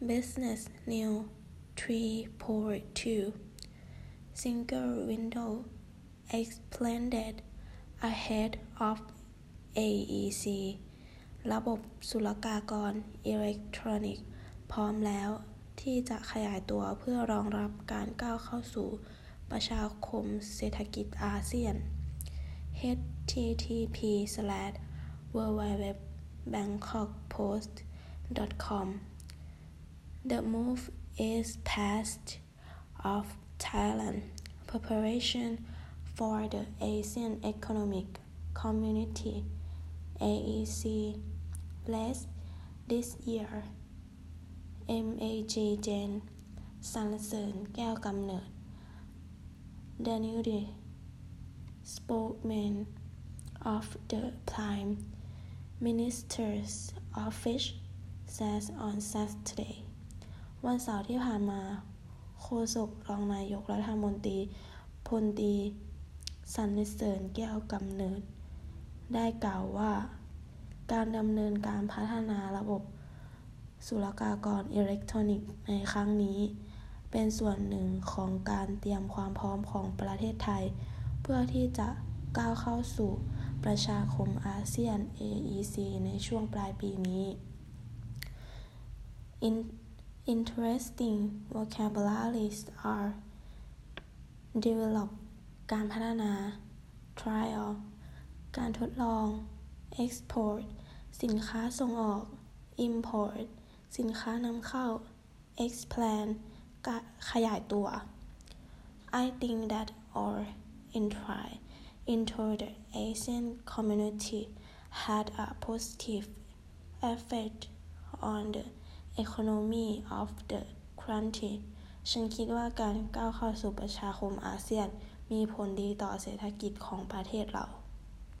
Business New 3.2 Single Window Expanded ahead of AEC ระบบศุลกากรอิเล็กทรอนิกส์พร้อมแล้วที่จะขยายตัวเพื่อรองรับการก้าวเข้าสู่ประชาคมเศรษฐกิจอาเซียน http://www.bangkokpost.com The move is part of Thailand preparation for the Asian Economic Community (AEC) last this year MAG Jen สรรเสริญแก้วกำเนิด Deputy spokesman of the Prime Minister's office said on Saturday วันเสาร์ที่ผ่านมาโฆษกรองนายกรัฐมนตรีพลตรีสรรเสริญแก้วกำเนิด ได้กล่าวว่า การดำเนินการพัฒนาระบบศุลกากรอิเล็กทรอนิกส์ในครั้งนี้ เป็นส่วนหนึ่งของการเตรียมความพร้อมของประเทศไทย เพื่อที่จะก้าวเข้าสู่ประชาคมอาเซียน AEC ในช่วงปลายปีนี้ Interesting vocabularies are develop การพัฒนา trial การทดลอง export สินค้าส่งออก import สินค้านำเข้า expand ขยายตัว I think that our entry into the Asian community had a positive effect on the economy of the country ฉันคิดว่าการก้าวเข้าสู่ประชาคมอาเซียน มีผลดีต่อเศรษฐกิจของประเทศเรา